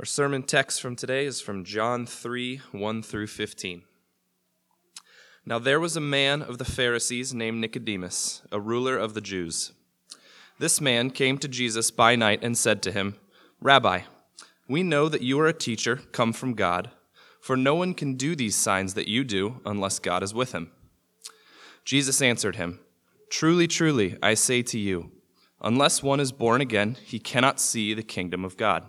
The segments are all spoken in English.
Our sermon text from today is from John 3 1 through 15. Now there was a man of the Pharisees named Nicodemus, a ruler of the Jews. This man came to Jesus by night and said to him, Rabbi, we know that you are a teacher come from God, for no one can do these signs that you do unless God is with him. Jesus answered him, Truly, truly, I say to you, unless one is born again, he cannot see the kingdom of God.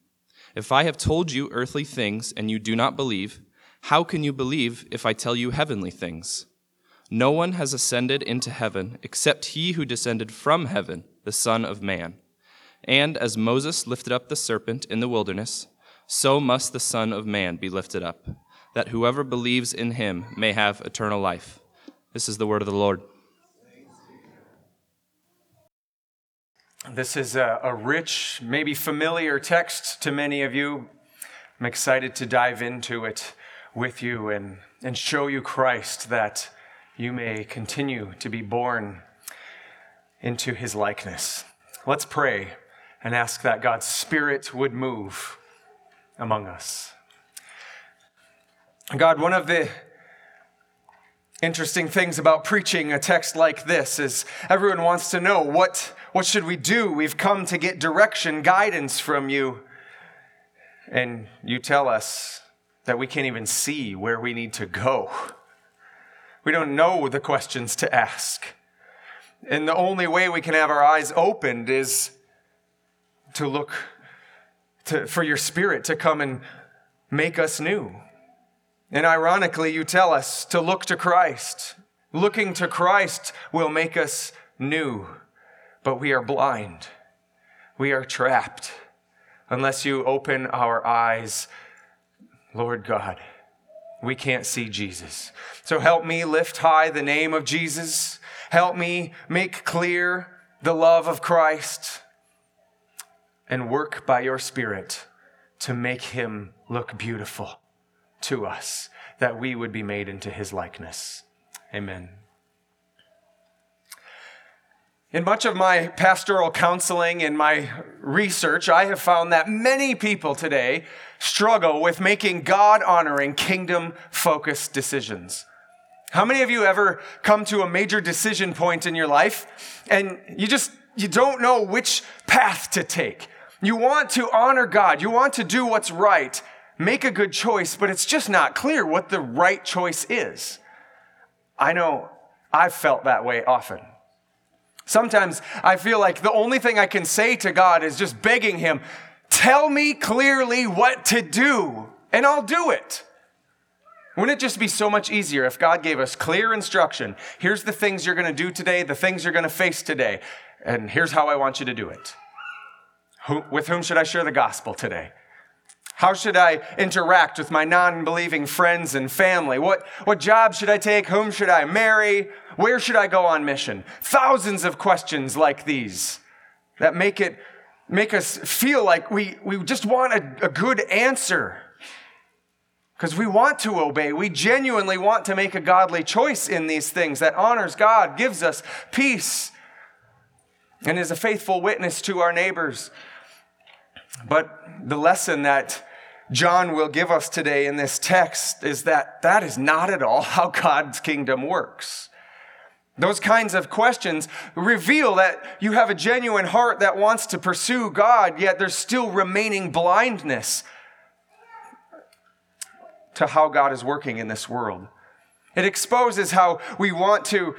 If I have told you earthly things and you do not believe, how can you believe if I tell you heavenly things? No one has ascended into heaven except he who descended from heaven, the Son of Man. And as Moses lifted up the serpent in the wilderness, so must the Son of Man be lifted up, that whoever believes in him may have eternal life. This is the word of the Lord. This is a, a, rich, maybe familiar text to many of you. I'm excited to dive into it with you and, and show you Christ that you may continue to be born into his likeness. Let's pray and ask that God's Spirit would move among us. God, one of the interesting things about preaching a text like this is everyone wants to know what, what should we do? We've come to get direction, guidance from you. And you tell us that we can't even see where we need to go. We don't know the questions to ask. And the only way we can have our eyes opened is to look to, for your spirit to come and make us new. And ironically, you tell us to look to Christ. Looking to Christ will make us new, but we are blind. We are trapped unless you open our eyes, Lord God. We can't see Jesus. So help me lift high the name of Jesus. Help me make clear the love of Christ and work by your Spirit to make him look beautiful to us, that we would be made into his likeness. Amen. In much of my pastoral counseling and my research, I have found that many people today struggle with making God honoring, kingdom focused decisions. How many of you ever come to a major decision point in your life and you just you don't know which path to take? You want to honor God, you want to do what's right, make a good choice, but it's just not clear what the right choice is. I know I've felt that way often. Sometimes I feel like the only thing I can say to God is just begging Him, tell me clearly what to do, and I'll do it. Wouldn't it just be so much easier if God gave us clear instruction? Here's the things you're going to do today, the things you're going to face today, and here's how I want you to do it. Who, with whom should I share the gospel today? How should I interact with my non believing friends and family? What, what job should I take? Whom should I marry? Where should I go on mission? Thousands of questions like these that make it make us feel like we, we just want a, a good answer. Because we want to obey. We genuinely want to make a godly choice in these things that honors God, gives us peace, and is a faithful witness to our neighbors. But the lesson that John will give us today in this text is that that is not at all how God's kingdom works. Those kinds of questions reveal that you have a genuine heart that wants to pursue God, yet there's still remaining blindness. to how God is working in this world. It exposes how we want to,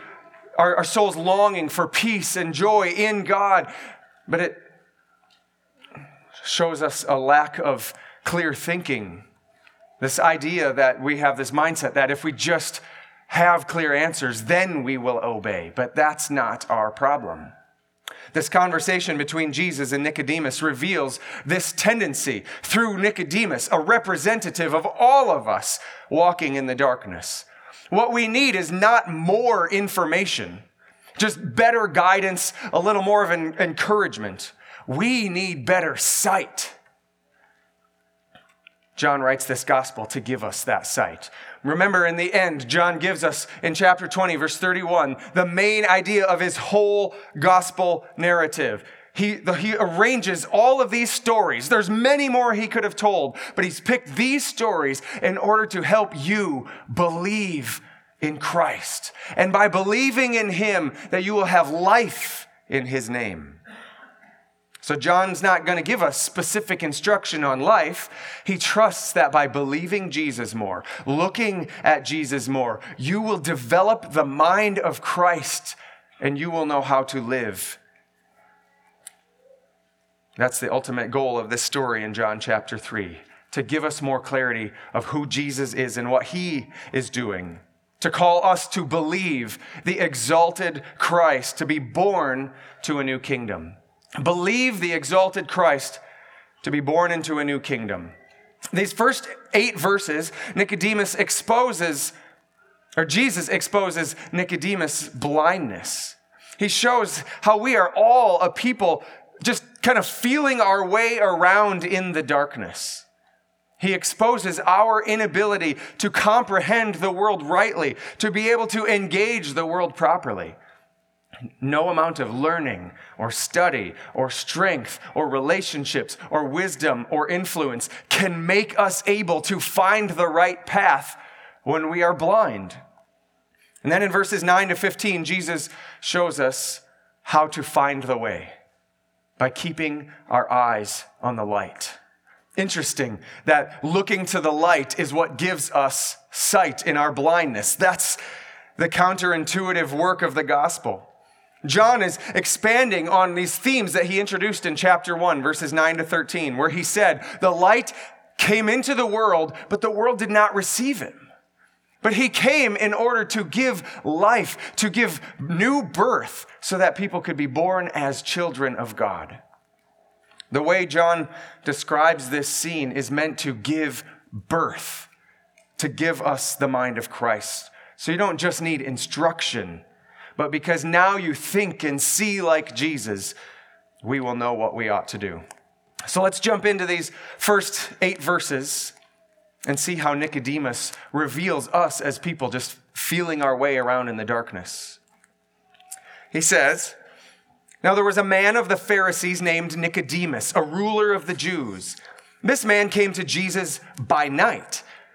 our, our soul's longing for peace and joy in God, but it shows us a lack of clear thinking. This idea that we have this mindset that if we just have clear answers, then we will obey. But that's not our problem. This conversation between Jesus and Nicodemus reveals this tendency through Nicodemus, a representative of all of us walking in the darkness. What we need is not more information, just better guidance, a little more of an encouragement. We need better sight. John writes this gospel to give us that sight. Remember, in the end, John gives us in chapter 20, verse 31, the main idea of his whole gospel narrative. He, the, he arranges all of these stories. There's many more he could have told, but he's picked these stories in order to help you believe in Christ. And by believing in him, that you will have life in his name. So, John's not going to give us specific instruction on life. He trusts that by believing Jesus more, looking at Jesus more, you will develop the mind of Christ and you will know how to live. That's the ultimate goal of this story in John chapter 3 to give us more clarity of who Jesus is and what he is doing, to call us to believe the exalted Christ, to be born to a new kingdom believe the exalted Christ to be born into a new kingdom. These first eight verses, Nicodemus exposes, or Jesus exposes Nicodemus' blindness. He shows how we are all a people just kind of feeling our way around in the darkness. He exposes our inability to comprehend the world rightly, to be able to engage the world properly. No amount of learning or study or strength or relationships or wisdom or influence can make us able to find the right path when we are blind. And then in verses 9 to 15, Jesus shows us how to find the way by keeping our eyes on the light. Interesting that looking to the light is what gives us sight in our blindness. That's the counterintuitive work of the gospel. John is expanding on these themes that he introduced in chapter 1, verses 9 to 13, where he said, The light came into the world, but the world did not receive him. But he came in order to give life, to give new birth, so that people could be born as children of God. The way John describes this scene is meant to give birth, to give us the mind of Christ. So you don't just need instruction but because now you think and see like Jesus, we will know what we ought to do. So let's jump into these first eight verses and see how Nicodemus reveals us as people just feeling our way around in the darkness. He says, Now there was a man of the Pharisees named Nicodemus, a ruler of the Jews. This man came to Jesus by night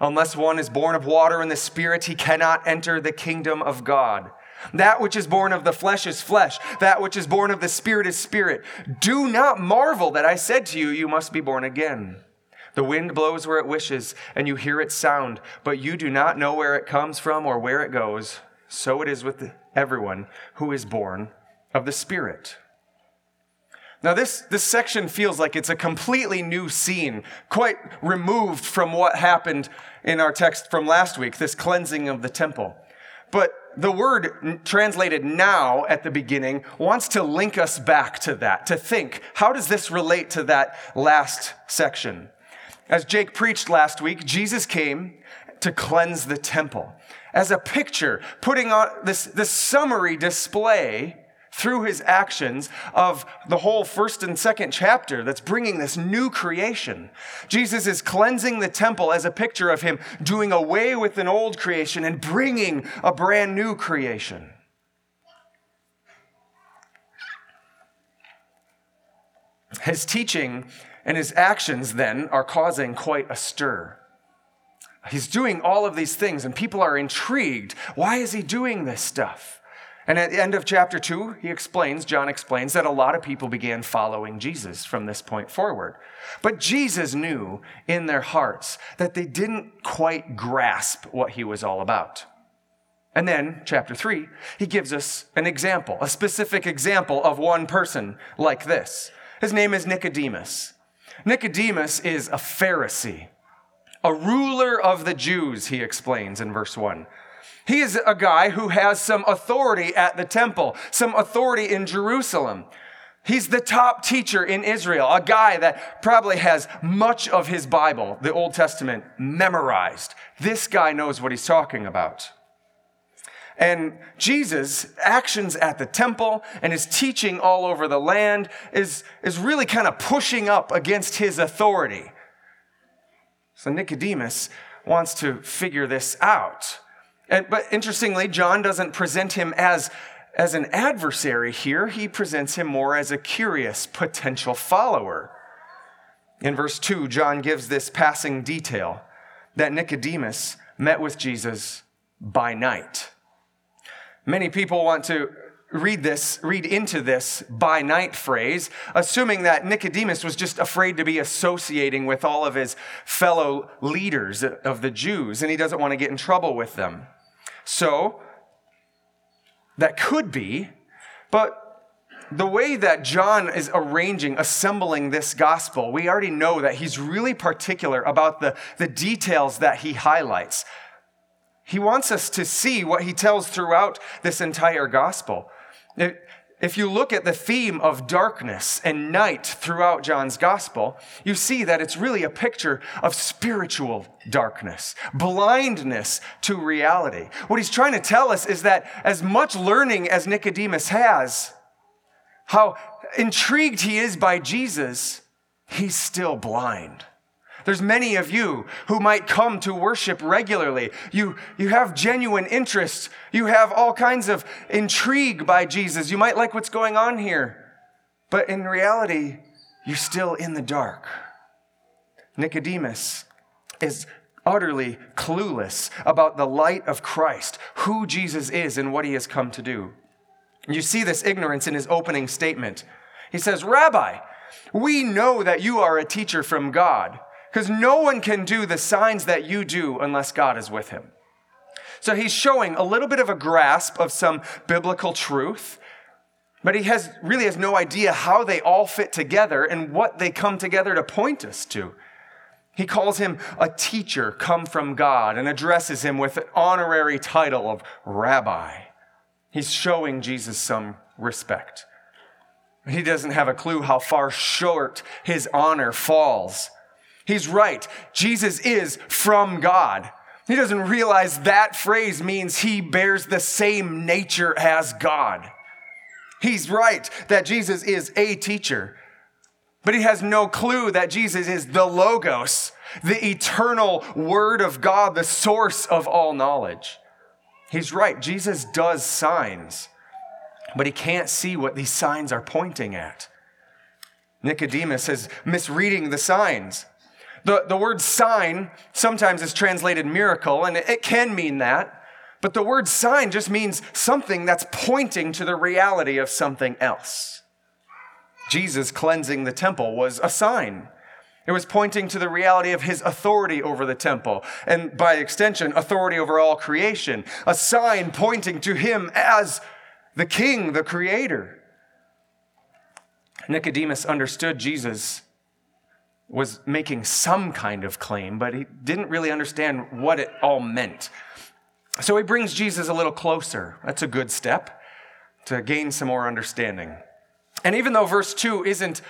Unless one is born of water and the Spirit, he cannot enter the kingdom of God. That which is born of the flesh is flesh. That which is born of the Spirit is spirit. Do not marvel that I said to you, You must be born again. The wind blows where it wishes, and you hear its sound, but you do not know where it comes from or where it goes. So it is with everyone who is born of the Spirit. Now, this, this section feels like it's a completely new scene, quite removed from what happened in our text from last week, this cleansing of the temple. But the word translated now at the beginning wants to link us back to that, to think, how does this relate to that last section? As Jake preached last week, Jesus came to cleanse the temple as a picture, putting on this, this summary display through his actions of the whole first and second chapter that's bringing this new creation. Jesus is cleansing the temple as a picture of him doing away with an old creation and bringing a brand new creation. His teaching and his actions then are causing quite a stir. He's doing all of these things, and people are intrigued. Why is he doing this stuff? And at the end of chapter 2, he explains, John explains, that a lot of people began following Jesus from this point forward. But Jesus knew in their hearts that they didn't quite grasp what he was all about. And then, chapter 3, he gives us an example, a specific example of one person like this. His name is Nicodemus. Nicodemus is a Pharisee, a ruler of the Jews, he explains in verse 1. He is a guy who has some authority at the temple, some authority in Jerusalem. He's the top teacher in Israel, a guy that probably has much of his Bible, the Old Testament, memorized. This guy knows what he's talking about. And Jesus' actions at the temple and his teaching all over the land is, is really kind of pushing up against his authority. So Nicodemus wants to figure this out. And, but interestingly, John doesn't present him as, as an adversary here. He presents him more as a curious potential follower. In verse 2, John gives this passing detail that Nicodemus met with Jesus by night. Many people want to read this, read into this by night phrase, assuming that Nicodemus was just afraid to be associating with all of his fellow leaders of the Jews, and he doesn't want to get in trouble with them. So, that could be, but the way that John is arranging, assembling this gospel, we already know that he's really particular about the, the details that he highlights. He wants us to see what he tells throughout this entire gospel. If you look at the theme of darkness and night throughout John's gospel, you see that it's really a picture of spiritual darkness, blindness to reality. What he's trying to tell us is that as much learning as Nicodemus has, how intrigued he is by Jesus, he's still blind. There's many of you who might come to worship regularly. You, you have genuine interest. You have all kinds of intrigue by Jesus. You might like what's going on here. But in reality, you're still in the dark. Nicodemus is utterly clueless about the light of Christ, who Jesus is, and what he has come to do. You see this ignorance in his opening statement. He says, Rabbi, we know that you are a teacher from God because no one can do the signs that you do unless God is with him. So he's showing a little bit of a grasp of some biblical truth, but he has really has no idea how they all fit together and what they come together to point us to. He calls him a teacher come from God and addresses him with an honorary title of rabbi. He's showing Jesus some respect. He doesn't have a clue how far short his honor falls He's right. Jesus is from God. He doesn't realize that phrase means he bears the same nature as God. He's right that Jesus is a teacher, but he has no clue that Jesus is the Logos, the eternal Word of God, the source of all knowledge. He's right. Jesus does signs, but he can't see what these signs are pointing at. Nicodemus is misreading the signs. The, the word sign sometimes is translated miracle, and it, it can mean that. But the word sign just means something that's pointing to the reality of something else. Jesus cleansing the temple was a sign. It was pointing to the reality of his authority over the temple, and by extension, authority over all creation. A sign pointing to him as the king, the creator. Nicodemus understood Jesus was making some kind of claim, but he didn't really understand what it all meant. So he brings Jesus a little closer. That's a good step to gain some more understanding. And even though verse 2 isn't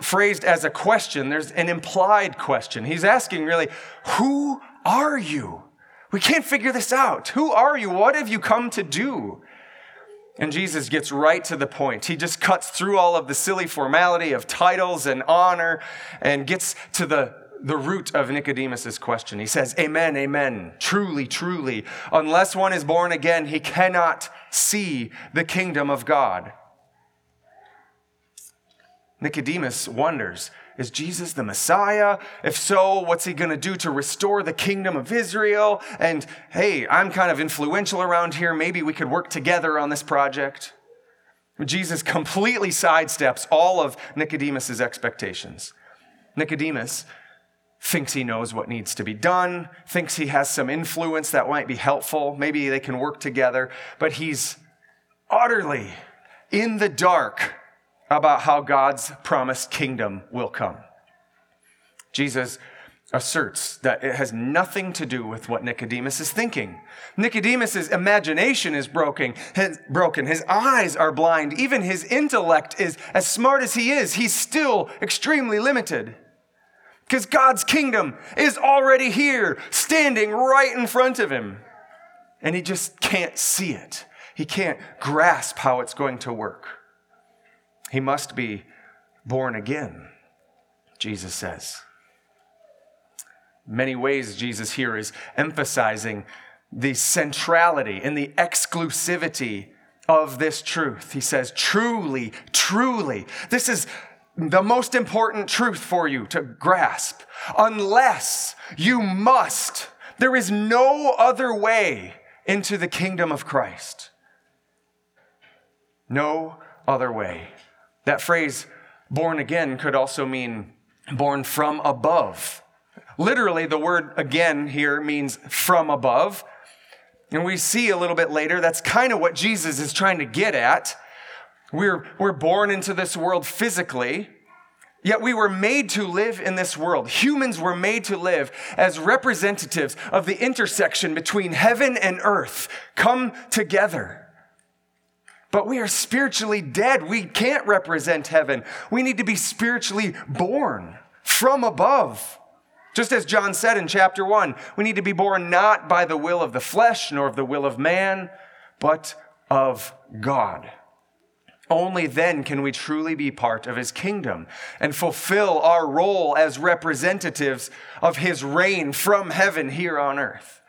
phrased as a question, there's an implied question. He's asking really, Who are you? We can't figure this out. Who are you? What have you come to do? And Jesus gets right to the point. He just cuts through all of the silly formality of titles and honor and gets to the, the root of Nicodemus's question. He says, Amen, amen. Truly, truly. Unless one is born again, he cannot see the kingdom of God. Nicodemus wonders Is Jesus the Messiah? If so, what's he going to do to restore the kingdom of Israel? And hey, I'm kind of influential around here. Maybe we could work together on this project. Jesus completely sidesteps all of Nicodemus's expectations. Nicodemus thinks he knows what needs to be done, thinks he has some influence that might be helpful. Maybe they can work together, but he's utterly in the dark about how God's promised kingdom will come. Jesus asserts that it has nothing to do with what Nicodemus is thinking. Nicodemus's imagination is broken. His, broken. His eyes are blind. Even his intellect is as smart as he is, he's still extremely limited. Because God's kingdom is already here, standing right in front of him. And he just can't see it. He can't grasp how it's going to work. He must be born again, Jesus says. Many ways, Jesus here is emphasizing the centrality and the exclusivity of this truth. He says, truly, truly, this is the most important truth for you to grasp. Unless you must, there is no other way into the kingdom of Christ. No other way. That phrase, born again, could also mean born from above. Literally, the word again here means from above. And we see a little bit later that's kind of what Jesus is trying to get at. We're, we're born into this world physically, yet we were made to live in this world. Humans were made to live as representatives of the intersection between heaven and earth come together. But we are spiritually dead. We can't represent heaven. We need to be spiritually born from above. Just as John said in chapter 1, we need to be born not by the will of the flesh nor of the will of man, but of God. Only then can we truly be part of his kingdom and fulfill our role as representatives of his reign from heaven here on earth.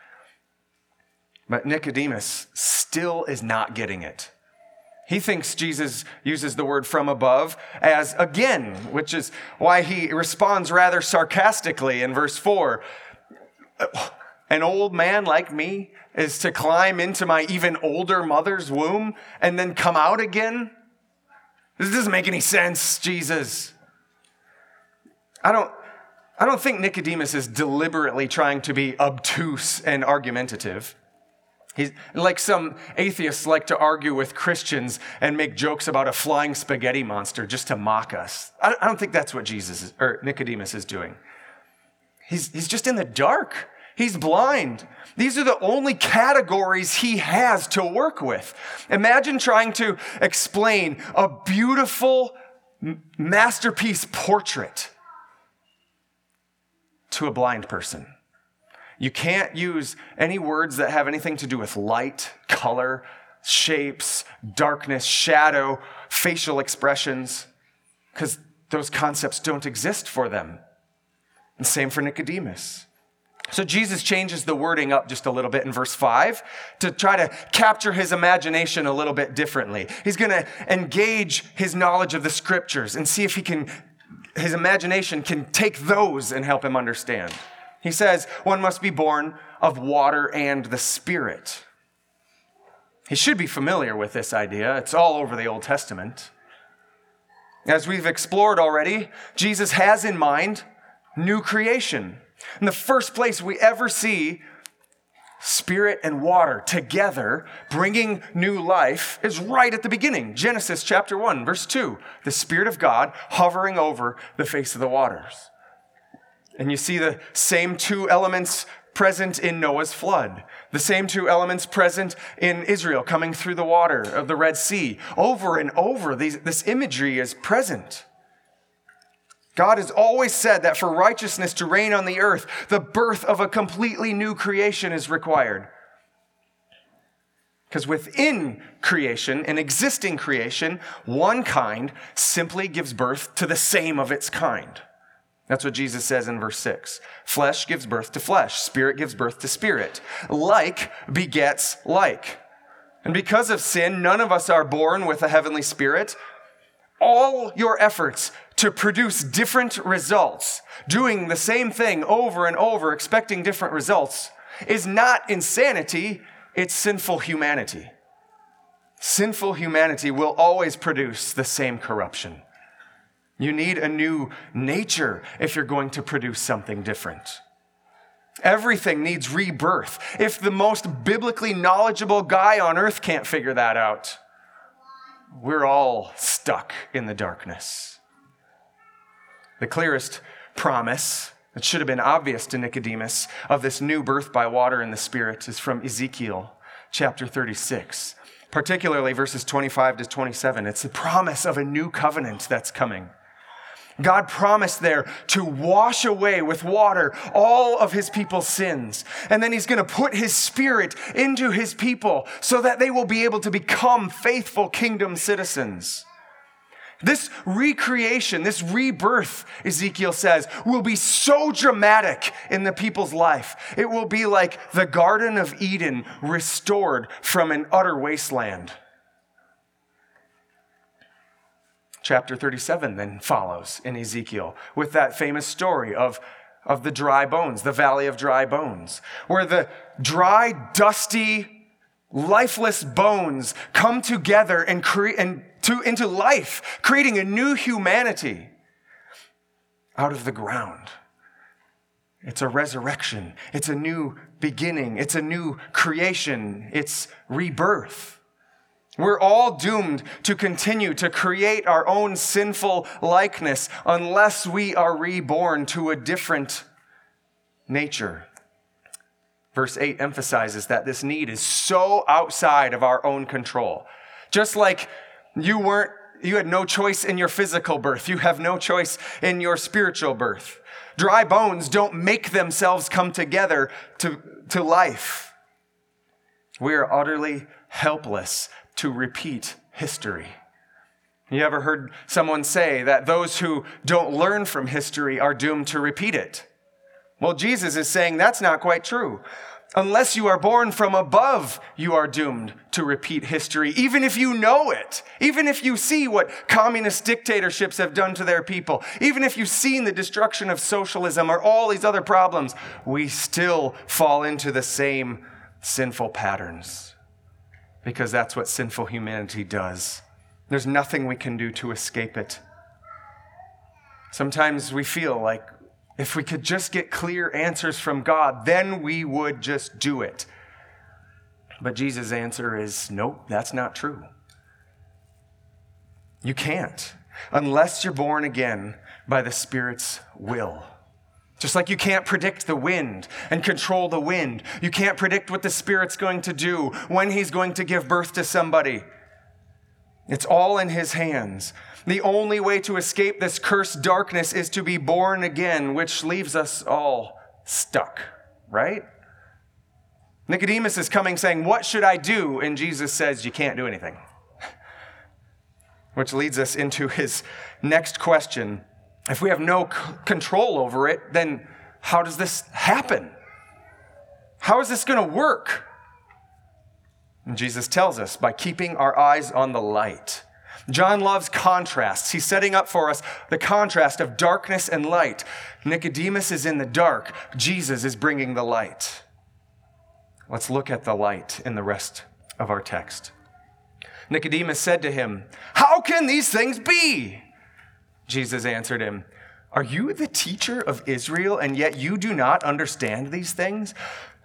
But Nicodemus still is not getting it. He thinks Jesus uses the word from above as again, which is why he responds rather sarcastically in verse 4. An old man like me is to climb into my even older mother's womb and then come out again? This doesn't make any sense, Jesus. I don't, I don't think Nicodemus is deliberately trying to be obtuse and argumentative. He's like some atheists like to argue with Christians and make jokes about a flying spaghetti monster just to mock us. I don't think that's what Jesus is, or Nicodemus is doing. He's, he's just in the dark. He's blind. These are the only categories he has to work with. Imagine trying to explain a beautiful masterpiece portrait to a blind person. You can't use any words that have anything to do with light, color, shapes, darkness, shadow, facial expressions, because those concepts don't exist for them. And same for Nicodemus. So Jesus changes the wording up just a little bit in verse 5 to try to capture his imagination a little bit differently. He's going to engage his knowledge of the scriptures and see if he can his imagination can take those and help him understand. He says one must be born of water and the Spirit. He should be familiar with this idea. It's all over the Old Testament. As we've explored already, Jesus has in mind new creation. In the first place we ever see spirit and water together bringing new life is right at the beginning genesis chapter 1 verse 2 the spirit of god hovering over the face of the waters and you see the same two elements present in Noah's flood, the same two elements present in Israel coming through the water of the Red Sea. Over and over, these, this imagery is present. God has always said that for righteousness to reign on the earth, the birth of a completely new creation is required. Because within creation, an existing creation, one kind simply gives birth to the same of its kind. That's what Jesus says in verse 6. Flesh gives birth to flesh, spirit gives birth to spirit. Like begets like. And because of sin, none of us are born with a heavenly spirit. All your efforts to produce different results, doing the same thing over and over, expecting different results, is not insanity, it's sinful humanity. Sinful humanity will always produce the same corruption. You need a new nature if you're going to produce something different. Everything needs rebirth. If the most biblically knowledgeable guy on earth can't figure that out, we're all stuck in the darkness. The clearest promise that should have been obvious to Nicodemus of this new birth by water and the Spirit is from Ezekiel chapter 36, particularly verses 25 to 27. It's the promise of a new covenant that's coming. God promised there to wash away with water all of his people's sins. And then he's going to put his spirit into his people so that they will be able to become faithful kingdom citizens. This recreation, this rebirth, Ezekiel says, will be so dramatic in the people's life. It will be like the Garden of Eden restored from an utter wasteland. Chapter 37 then follows in Ezekiel with that famous story of, of the dry bones, the valley of dry bones, where the dry, dusty, lifeless bones come together and, cre- and to, into life, creating a new humanity out of the ground. It's a resurrection. It's a new beginning. It's a new creation. It's rebirth. We're all doomed to continue to create our own sinful likeness unless we are reborn to a different nature. Verse 8 emphasizes that this need is so outside of our own control. Just like you weren't, you had no choice in your physical birth. You have no choice in your spiritual birth. Dry bones don't make themselves come together to, to life. We are utterly helpless to repeat history. You ever heard someone say that those who don't learn from history are doomed to repeat it? Well, Jesus is saying that's not quite true. Unless you are born from above, you are doomed to repeat history, even if you know it, even if you see what communist dictatorships have done to their people, even if you've seen the destruction of socialism or all these other problems, we still fall into the same sinful patterns because that's what sinful humanity does. There's nothing we can do to escape it. Sometimes we feel like if we could just get clear answers from God, then we would just do it. But Jesus' answer is nope, that's not true. You can't unless you're born again by the Spirit's will. Just like you can't predict the wind and control the wind, you can't predict what the Spirit's going to do, when He's going to give birth to somebody. It's all in His hands. The only way to escape this cursed darkness is to be born again, which leaves us all stuck, right? Nicodemus is coming saying, What should I do? And Jesus says, You can't do anything. Which leads us into his next question. If we have no c- control over it, then how does this happen? How is this going to work? And Jesus tells us by keeping our eyes on the light. John loves contrasts. He's setting up for us the contrast of darkness and light. Nicodemus is in the dark, Jesus is bringing the light. Let's look at the light in the rest of our text. Nicodemus said to him, How can these things be? Jesus answered him, Are you the teacher of Israel, and yet you do not understand these things?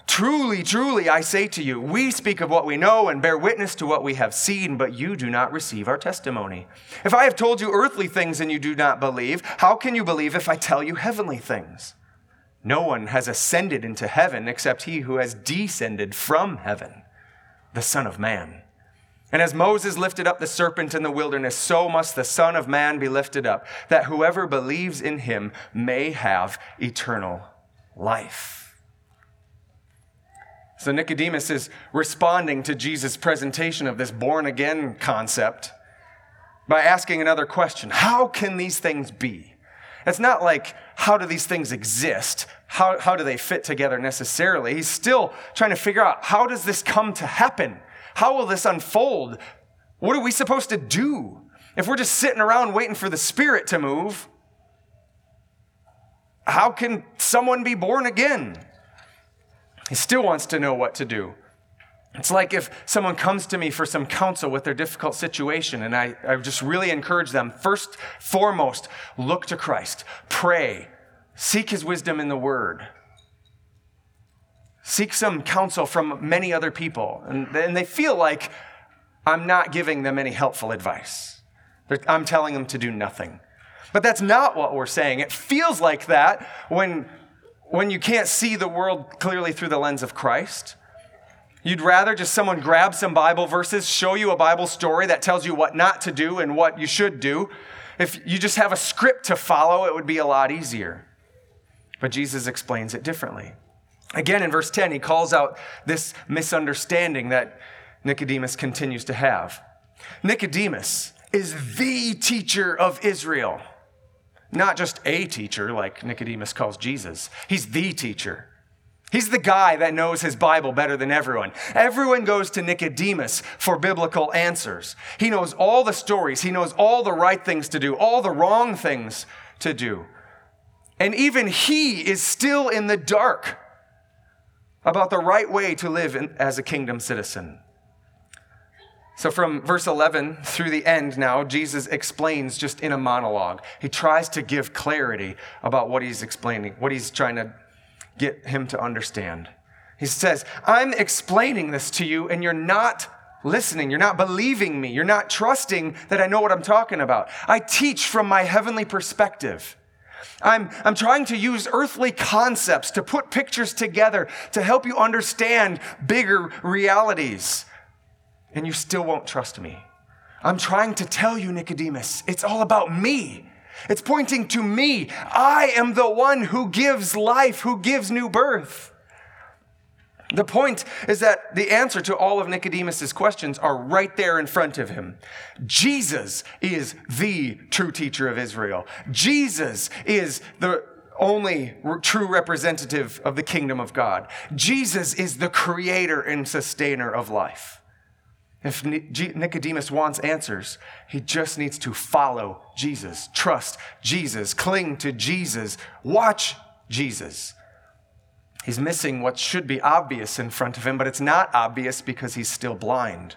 Truly, truly, I say to you, we speak of what we know and bear witness to what we have seen, but you do not receive our testimony. If I have told you earthly things and you do not believe, how can you believe if I tell you heavenly things? No one has ascended into heaven except he who has descended from heaven, the Son of Man. And as Moses lifted up the serpent in the wilderness, so must the Son of Man be lifted up, that whoever believes in him may have eternal life. So Nicodemus is responding to Jesus' presentation of this born again concept by asking another question How can these things be? It's not like, how do these things exist? How, how do they fit together necessarily? He's still trying to figure out how does this come to happen? How will this unfold? What are we supposed to do? If we're just sitting around waiting for the Spirit to move, how can someone be born again? He still wants to know what to do. It's like if someone comes to me for some counsel with their difficult situation, and I, I just really encourage them first, foremost, look to Christ, pray, seek his wisdom in the word. Seek some counsel from many other people. And, and they feel like I'm not giving them any helpful advice. I'm telling them to do nothing. But that's not what we're saying. It feels like that when, when you can't see the world clearly through the lens of Christ. You'd rather just someone grab some Bible verses, show you a Bible story that tells you what not to do and what you should do. If you just have a script to follow, it would be a lot easier. But Jesus explains it differently. Again, in verse 10, he calls out this misunderstanding that Nicodemus continues to have. Nicodemus is the teacher of Israel. Not just a teacher, like Nicodemus calls Jesus. He's the teacher. He's the guy that knows his Bible better than everyone. Everyone goes to Nicodemus for biblical answers. He knows all the stories, he knows all the right things to do, all the wrong things to do. And even he is still in the dark about the right way to live in, as a kingdom citizen. So, from verse 11 through the end now, Jesus explains just in a monologue. He tries to give clarity about what he's explaining, what he's trying to get him to understand. He says, I'm explaining this to you, and you're not listening. You're not believing me. You're not trusting that I know what I'm talking about. I teach from my heavenly perspective. I'm, I'm trying to use earthly concepts to put pictures together to help you understand bigger realities and you still won't trust me. I'm trying to tell you, Nicodemus, it's all about me. It's pointing to me. I am the one who gives life, who gives new birth. The point is that the answer to all of Nicodemus's questions are right there in front of him. Jesus is the true teacher of Israel. Jesus is the only true representative of the kingdom of God. Jesus is the creator and sustainer of life. If Nicodemus wants answers, he just needs to follow Jesus, trust Jesus, cling to Jesus, watch Jesus. He's missing what should be obvious in front of him, but it's not obvious because he's still blind.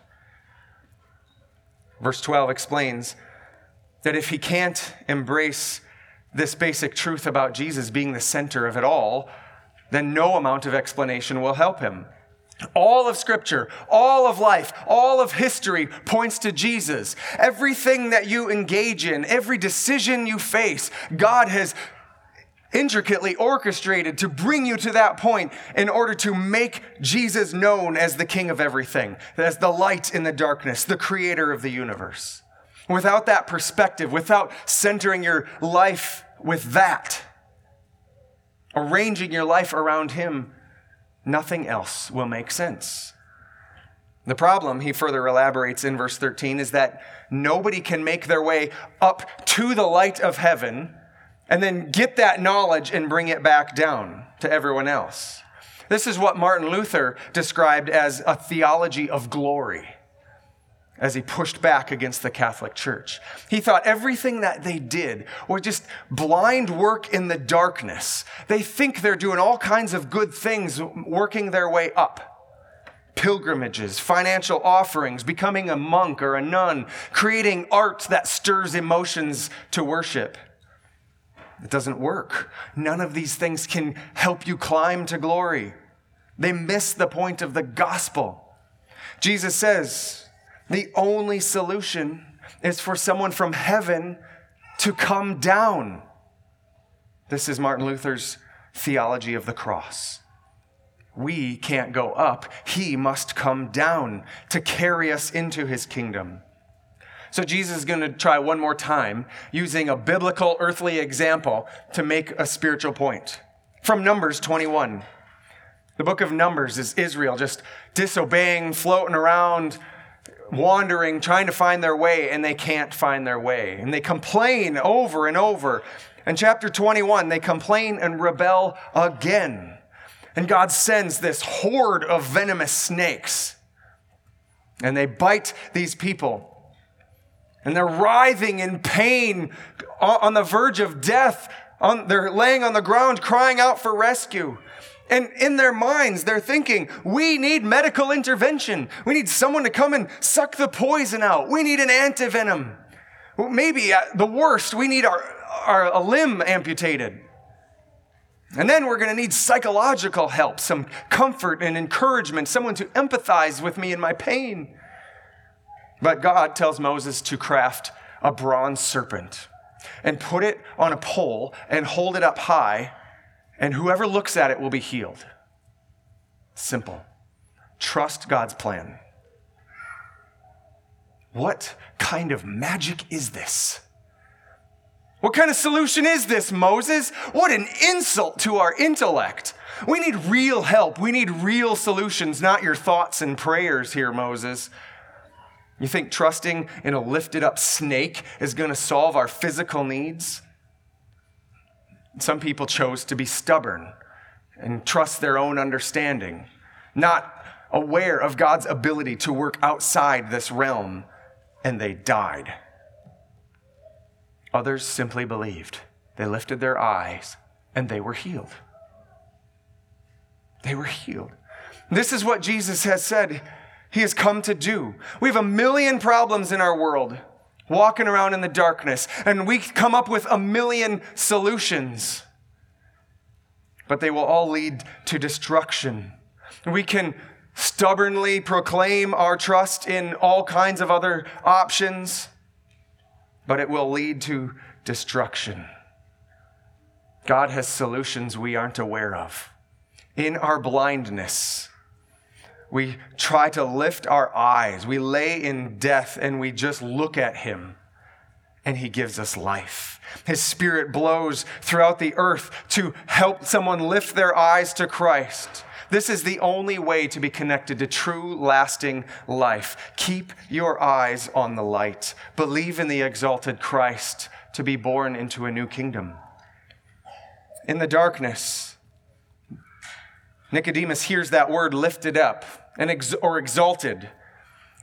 Verse 12 explains that if he can't embrace this basic truth about Jesus being the center of it all, then no amount of explanation will help him. All of Scripture, all of life, all of history points to Jesus. Everything that you engage in, every decision you face, God has intricately orchestrated to bring you to that point in order to make Jesus known as the King of everything, as the light in the darkness, the creator of the universe. Without that perspective, without centering your life with that, arranging your life around Him, nothing else will make sense. The problem, he further elaborates in verse 13, is that nobody can make their way up to the light of heaven and then get that knowledge and bring it back down to everyone else. This is what Martin Luther described as a theology of glory as he pushed back against the Catholic Church. He thought everything that they did was just blind work in the darkness. They think they're doing all kinds of good things, working their way up. Pilgrimages, financial offerings, becoming a monk or a nun, creating art that stirs emotions to worship. It doesn't work. None of these things can help you climb to glory. They miss the point of the gospel. Jesus says, the only solution is for someone from heaven to come down. This is Martin Luther's theology of the cross. We can't go up, he must come down to carry us into his kingdom. So, Jesus is going to try one more time using a biblical earthly example to make a spiritual point. From Numbers 21. The book of Numbers is Israel just disobeying, floating around, wandering, trying to find their way, and they can't find their way. And they complain over and over. In chapter 21, they complain and rebel again. And God sends this horde of venomous snakes. And they bite these people. And they're writhing in pain on the verge of death. they're laying on the ground crying out for rescue. And in their minds, they're thinking, we need medical intervention. We need someone to come and suck the poison out. We need an antivenom. Maybe at the worst, we need our, our a limb amputated. And then we're going to need psychological help, some comfort and encouragement, someone to empathize with me in my pain. But God tells Moses to craft a bronze serpent and put it on a pole and hold it up high and whoever looks at it will be healed. Simple. Trust God's plan. What kind of magic is this? What kind of solution is this, Moses? What an insult to our intellect. We need real help. We need real solutions, not your thoughts and prayers here, Moses. You think trusting in a lifted up snake is going to solve our physical needs? Some people chose to be stubborn and trust their own understanding, not aware of God's ability to work outside this realm, and they died. Others simply believed. They lifted their eyes and they were healed. They were healed. This is what Jesus has said he has come to do. We have a million problems in our world walking around in the darkness, and we come up with a million solutions. But they will all lead to destruction. We can stubbornly proclaim our trust in all kinds of other options, but it will lead to destruction. God has solutions we aren't aware of. In our blindness, we try to lift our eyes. We lay in death and we just look at him and he gives us life. His spirit blows throughout the earth to help someone lift their eyes to Christ. This is the only way to be connected to true, lasting life. Keep your eyes on the light. Believe in the exalted Christ to be born into a new kingdom. In the darkness, Nicodemus hears that word lifted up and ex- or exalted.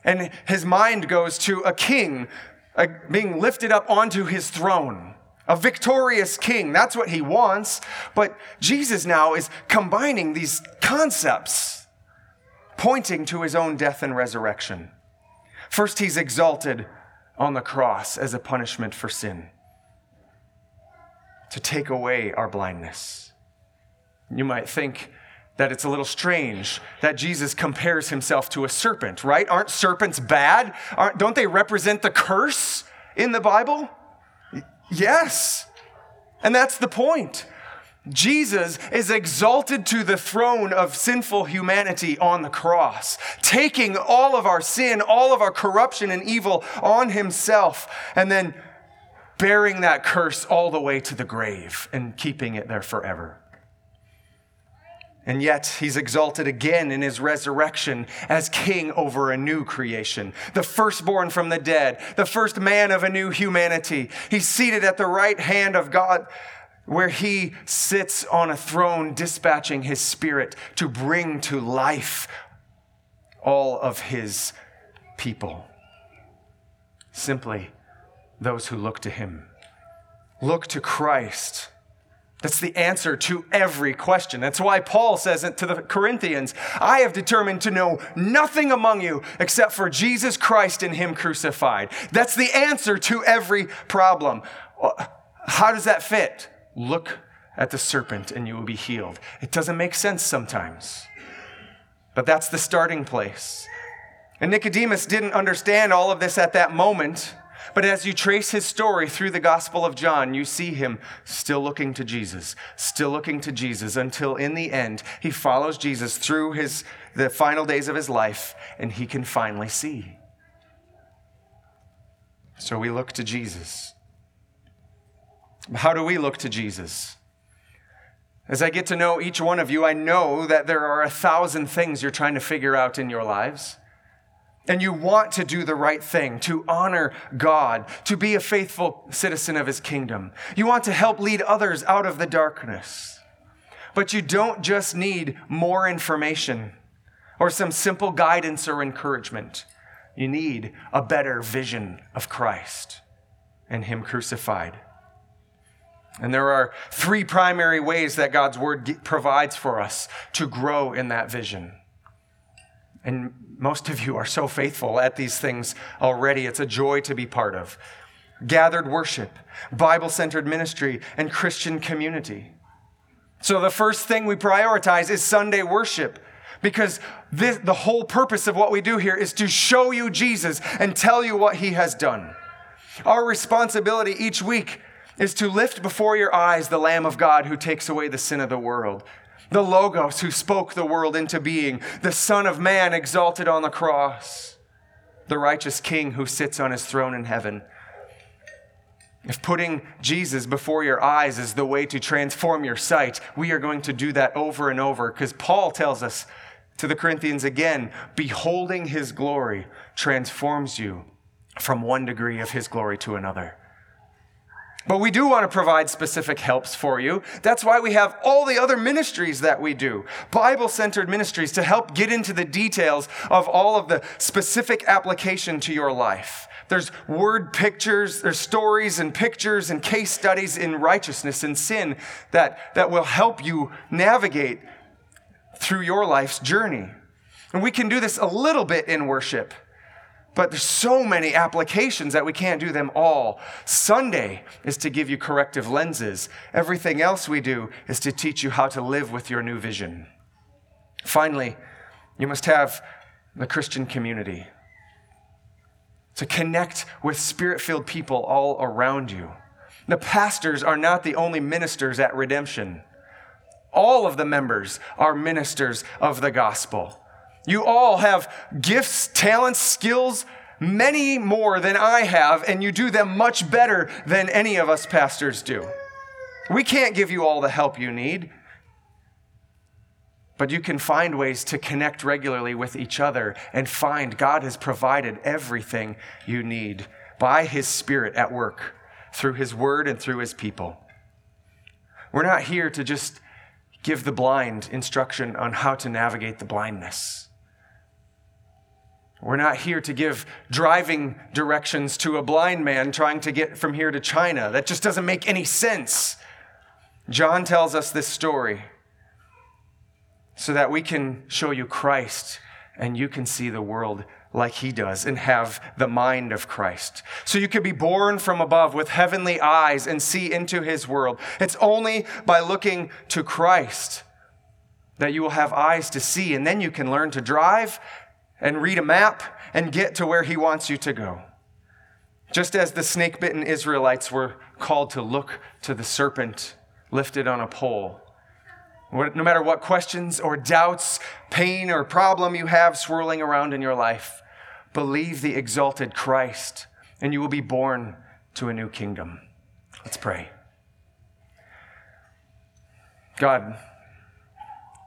And his mind goes to a king uh, being lifted up onto his throne, a victorious king. That's what he wants. But Jesus now is combining these concepts, pointing to his own death and resurrection. First, he's exalted on the cross as a punishment for sin, to take away our blindness. You might think, that it's a little strange that Jesus compares himself to a serpent, right? Aren't serpents bad? Aren't, don't they represent the curse in the Bible? Yes. And that's the point. Jesus is exalted to the throne of sinful humanity on the cross, taking all of our sin, all of our corruption and evil on himself, and then bearing that curse all the way to the grave and keeping it there forever. And yet, he's exalted again in his resurrection as king over a new creation, the firstborn from the dead, the first man of a new humanity. He's seated at the right hand of God, where he sits on a throne, dispatching his spirit to bring to life all of his people. Simply those who look to him. Look to Christ that's the answer to every question. That's why Paul says it to the Corinthians I have determined to know nothing among you except for Jesus Christ and Him crucified. That's the answer to every problem. How does that fit? Look at the serpent and you will be healed. It doesn't make sense sometimes, but that's the starting place. And Nicodemus didn't understand all of this at that moment. But as you trace his story through the Gospel of John, you see him still looking to Jesus, still looking to Jesus until in the end he follows Jesus through his the final days of his life and he can finally see. So we look to Jesus. How do we look to Jesus? As I get to know each one of you, I know that there are a thousand things you're trying to figure out in your lives. And you want to do the right thing, to honor God, to be a faithful citizen of his kingdom. You want to help lead others out of the darkness. But you don't just need more information or some simple guidance or encouragement. You need a better vision of Christ and him crucified. And there are three primary ways that God's word provides for us to grow in that vision. And most of you are so faithful at these things already. It's a joy to be part of. Gathered worship, Bible centered ministry, and Christian community. So, the first thing we prioritize is Sunday worship because this, the whole purpose of what we do here is to show you Jesus and tell you what he has done. Our responsibility each week is to lift before your eyes the Lamb of God who takes away the sin of the world, the Logos who spoke the world into being, the Son of Man exalted on the cross, the righteous King who sits on his throne in heaven. If putting Jesus before your eyes is the way to transform your sight, we are going to do that over and over because Paul tells us to the Corinthians again beholding his glory transforms you from one degree of his glory to another. But we do want to provide specific helps for you. That's why we have all the other ministries that we do Bible centered ministries to help get into the details of all of the specific application to your life. There's word pictures, there's stories and pictures and case studies in righteousness and sin that, that will help you navigate through your life's journey. And we can do this a little bit in worship. But there's so many applications that we can't do them all. Sunday is to give you corrective lenses. Everything else we do is to teach you how to live with your new vision. Finally, you must have the Christian community to connect with spirit filled people all around you. The pastors are not the only ministers at redemption. All of the members are ministers of the gospel. You all have gifts, talents, skills, many more than I have, and you do them much better than any of us pastors do. We can't give you all the help you need, but you can find ways to connect regularly with each other and find God has provided everything you need by His Spirit at work through His Word and through His people. We're not here to just give the blind instruction on how to navigate the blindness. We're not here to give driving directions to a blind man trying to get from here to China. That just doesn't make any sense. John tells us this story so that we can show you Christ and you can see the world like he does and have the mind of Christ. So you could be born from above with heavenly eyes and see into his world. It's only by looking to Christ that you will have eyes to see, and then you can learn to drive and read a map and get to where he wants you to go. Just as the snake bitten Israelites were called to look to the serpent lifted on a pole. No matter what questions or doubts, pain or problem you have swirling around in your life, believe the exalted Christ, and you will be born to a new kingdom. Let's pray. God,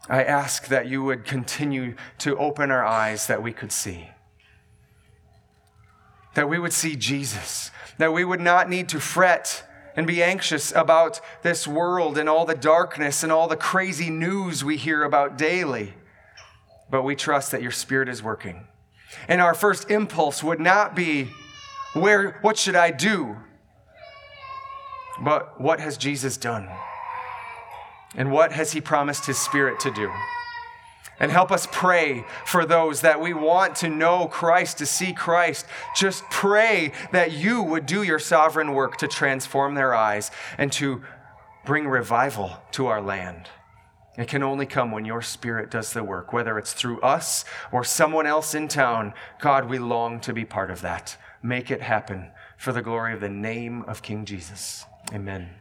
I ask that you would continue to open our eyes that we could see. That we would see Jesus. That we would not need to fret and be anxious about this world and all the darkness and all the crazy news we hear about daily. But we trust that your Spirit is working. And our first impulse would not be, where, what should I do? But what has Jesus done? And what has He promised His Spirit to do? And help us pray for those that we want to know Christ, to see Christ. Just pray that you would do your sovereign work to transform their eyes and to bring revival to our land. It can only come when your spirit does the work, whether it's through us or someone else in town. God, we long to be part of that. Make it happen for the glory of the name of King Jesus. Amen.